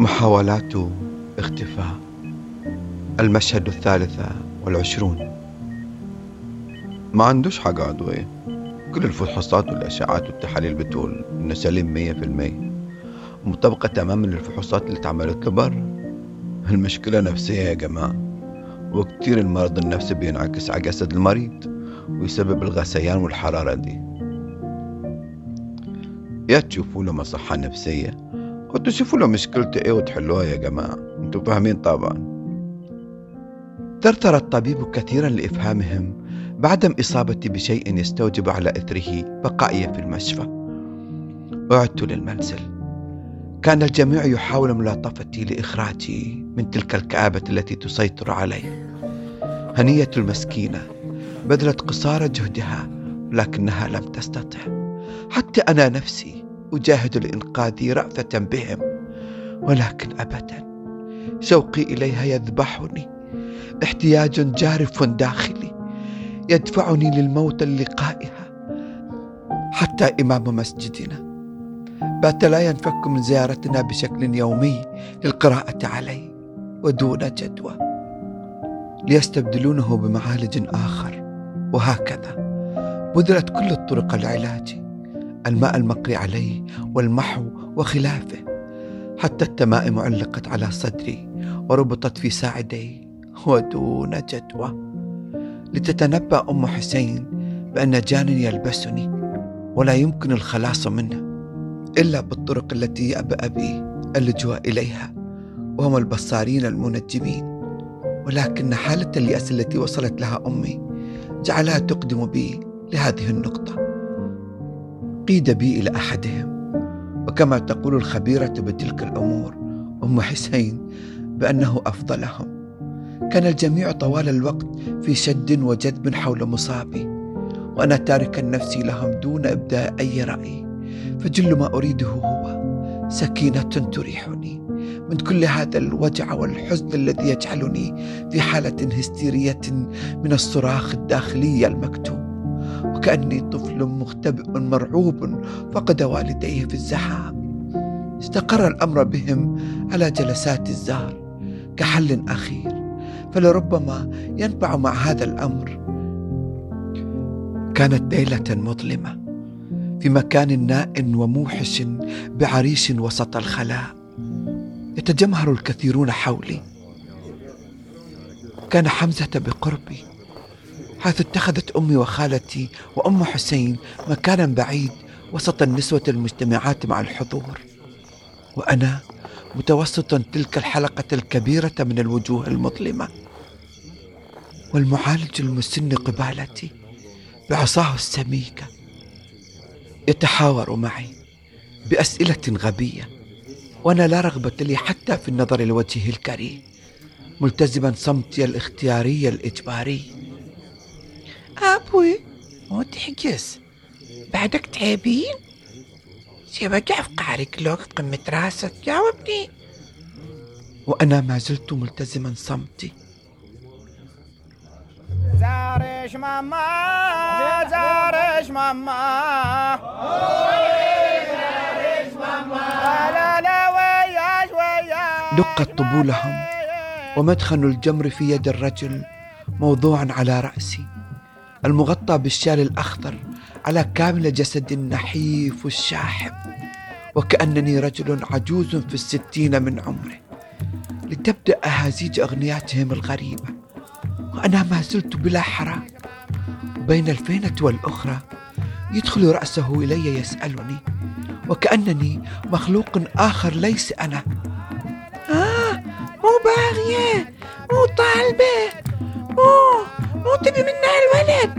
محاولات اختفاء. المشهد الثالث والعشرون. ما عندوش حاجة عضوية. كل الفحوصات والأشعات والتحاليل بتقول إنه سليم مية في المية. مطابقة تماما للفحوصات اللي اتعملت له برا المشكلة نفسية يا جماعة. وكتير المرض النفسي بينعكس على جسد المريض ويسبب الغثيان والحرارة دي. يا تشوفوا له مصحة نفسية. أو تشوفوا له مشكلته إيه وتحلوها يا جماعة أنتوا فاهمين طبعا ثرثر الطبيب كثيرا لإفهامهم بعدم إصابتي بشيء يستوجب على إثره بقائي في المشفى عدت للمنزل كان الجميع يحاول ملاطفتي لإخراجي من تلك الكآبة التي تسيطر علي هنية المسكينة بذلت قصارى جهدها لكنها لم تستطع حتى أنا نفسي أجاهد لإنقاذي رأفة بهم ولكن أبدا شوقي إليها يذبحني. احتياج جارف داخلي يدفعني للموت للقائها حتى إمام مسجدنا. بات لا ينفك من زيارتنا بشكل يومي للقراءة عليه ودون جدوى. ليستبدلونه بمعالج آخر. وهكذا بذلت كل الطرق العلاج الماء المقري عليه والمحو وخلافه. حتى التمائم علقت على صدري وربطت في ساعدي ودون جدوى. لتتنبأ أم حسين بأن جان يلبسني ولا يمكن الخلاص منه إلا بالطرق التي يأبى أبي اللجوء إليها وهم البصارين المنجمين. ولكن حالة اليأس التي وصلت لها أمي جعلها تقدم بي لهذه النقطة. قيد بي إلى أحدهم. وكما تقول الخبيرة بتلك الأمور أم حسين بأنه أفضلهم. كان الجميع طوال الوقت في شد وجذب حول مصابي وأنا تاركا نفسي لهم دون إبداء أي رأي. فجل ما أريده هو سكينة تريحني. من كل هذا الوجع والحزن الذي يجعلني في حالة هستيرية من الصراخ الداخلي المكتوم وكأني طفل مختبئ مرعوب فقد والديه في الزحام. استقر الأمر بهم على جلسات الزار كحل أخير فلربما ينفع مع هذا الأمر. كانت ليلة مظلمة في مكان ناء وموحش بعريش وسط الخلاء. يتجمهر الكثيرون حولي. كان حمزة بقربي حيث اتخذت أمي وخالتي وأم حسين مكانا بعيد وسط النسوة المجتمعات مع الحضور. وأنا متوسطا تلك الحلقة الكبيرة من الوجوه المظلمة. والمعالج المسن قبالتي بعصاه السميكة يتحاور معي بأسئلة غبية. وأنا لا رغبة لي حتى في النظر لوجهه الكريم ملتزما صمتي الاختياري الإجباري. أبوي. مو تحجز. بعدك تعبين؟ في قعرك لوك قمة راسك؟ جاوبني. وأنا ما زلت ملتزما صمتي. زارش ماما زارش ماما. لا لا وياش وياش. دقت طبولهم ومدخن الجمر في يد الرجل موضوعا على رأسي. المغطى بالشال الأخضر على كامل جسد النحيف الشاحب. وكأنني رجل عجوز في الستين من عمره. لتبدأ أهازيج أغنياتهم الغريبة. وأنا ما زلت بلا حراك وبين الفينة والأخرى يدخل رأسه إلي يسألني. وكأنني مخلوق آخر ليس أنا. آه مو باغية مو طالبة مو مو تبي منها الولد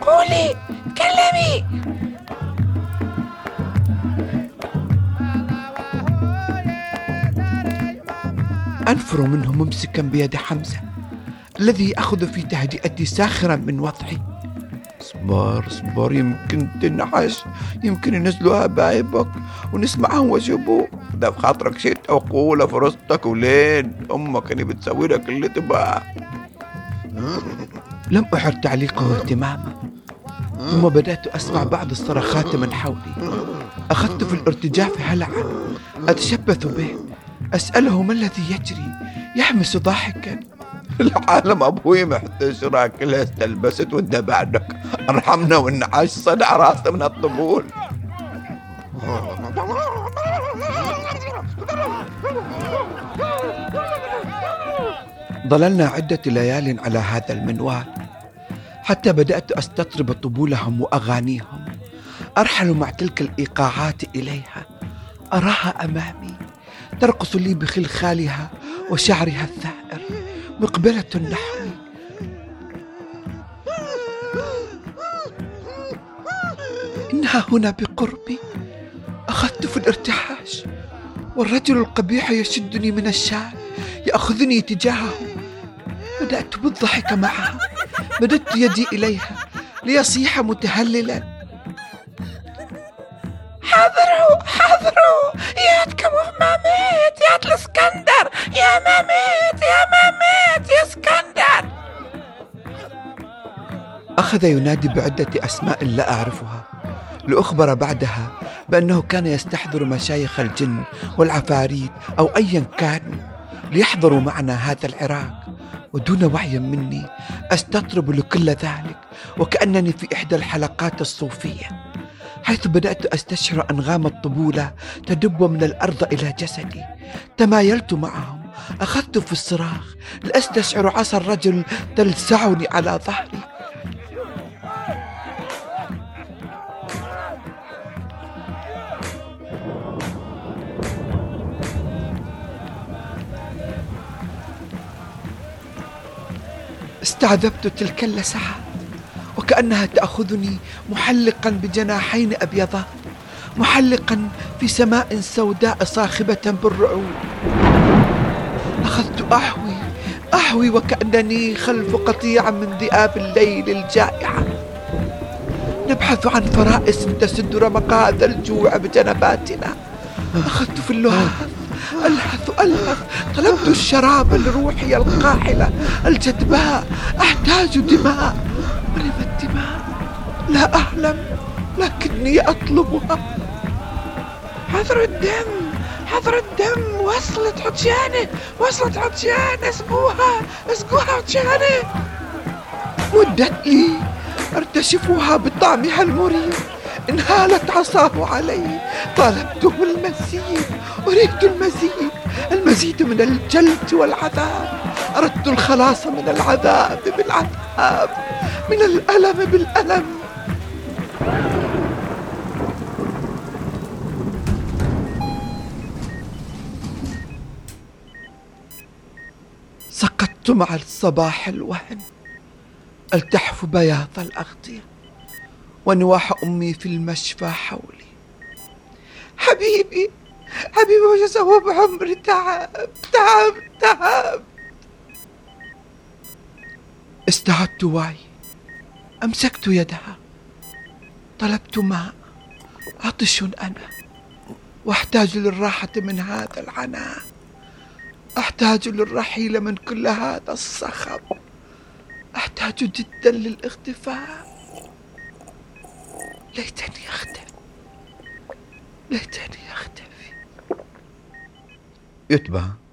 قولي تكلمي أنفر منه ممسكا بيد حمزة الذي يأخذ في تهدئتي ساخرا من وضعي. اصبر اصبر يمكن تنعش يمكن ينزلوا هبايبك ونسمعهم وجبوا. ده في خاطرك شيء تقوله في رصتك ولين أمك اللي بتسوي لك اللي تبغاه لم أحر تعليقه اهتماما ثم بدأت أسمع بعض الصرخات من حولي. أخذت في الارتجاف هلعا أتشبث به أسأله ما الذي يجري؟ يحمس ضاحكا. العالم أبوي محتشرة كلها استلبست وانت بعدك أرحمنا والنعاش صدع راسنا من الطبول. ظللنا عدة ليال على هذا المنوال. حتى بدأت أستطرب طبولهم وأغانيهم. أرحل مع تلك الإيقاعات إليها. أراها أمامي. ترقص لي بخلخالها وشعرها الثائر. مقبلة نحوي. إنها هنا بقربي. أخذت في الارتعاش والرجل القبيح يشدني من الشال. يأخذني تجاهه. بدأت بالضحك معها. مددت يدي إليها ليصيح متهللا. حاضروا حاضروا ياتكم ماميت يات الإسكندر يا ماميت يا ماميت يا إسكندر. أخذ ينادي بعدة أسماء لا أعرفها لأخبر بعدها بأنه كان يستحضر مشايخ الجن والعفاريت أو أيا كانوا ليحضروا معنا هذا العراق. ودون وعي مني أستطرب لكل ذلك وكأنني في إحدى الحلقات الصوفية حيث بدأت أستشعر أنغام الطبولة تدب من الأرض إلى جسدي. تمايلت معهم أخذت في الصراخ لأستشعر عصا الرجل تلسعني على ظهري. استعذبت تلك اللسعات وكأنها تأخذني محلقا بجناحين أبيضات محلقا في سماء سوداء صاخبة بالرعود أخذت أحوي أحوي وكأنني خلف قطيع من ذئاب الليل الجائعة نبحث عن فرائس تسد رمق هذا الجوع بجنباتنا. أخذت في اللهاث ألهث ألهث طلبت الشراب لروحي القاحلة الجدباء. أحتاج دماء. ولم الدماء. لا أعلم لكني أطلبها. حضر الدم حضر الدم. وصلت عطشانة وصلت عطشانة. اسقوها اسقوها عطشانة. مدت لي أرتشفها بطعمها المريب انهالت عصاه علي. طالبته المزيد أريد المزيد. المزيد من الجلد والعذاب. أردت الخلاص من العذاب بالعذاب. من الألم بالألم. سقطت مع الصباح الوهن. ألتحف بياض الأغطية. ونواح أمي في المشفى حولي. حبيبي حبيبي وش أسوي بعمري تعب تعب تعب. استعدت وعي أمسكت يدها. طلبت ماء. عطش أنا. وأحتاج للراحة من هذا العناء. أحتاج للرحيل من كل هذا الصخب. أحتاج جدا للاختفاء. ليتني أختفي. ليتني أختفي. يتبع.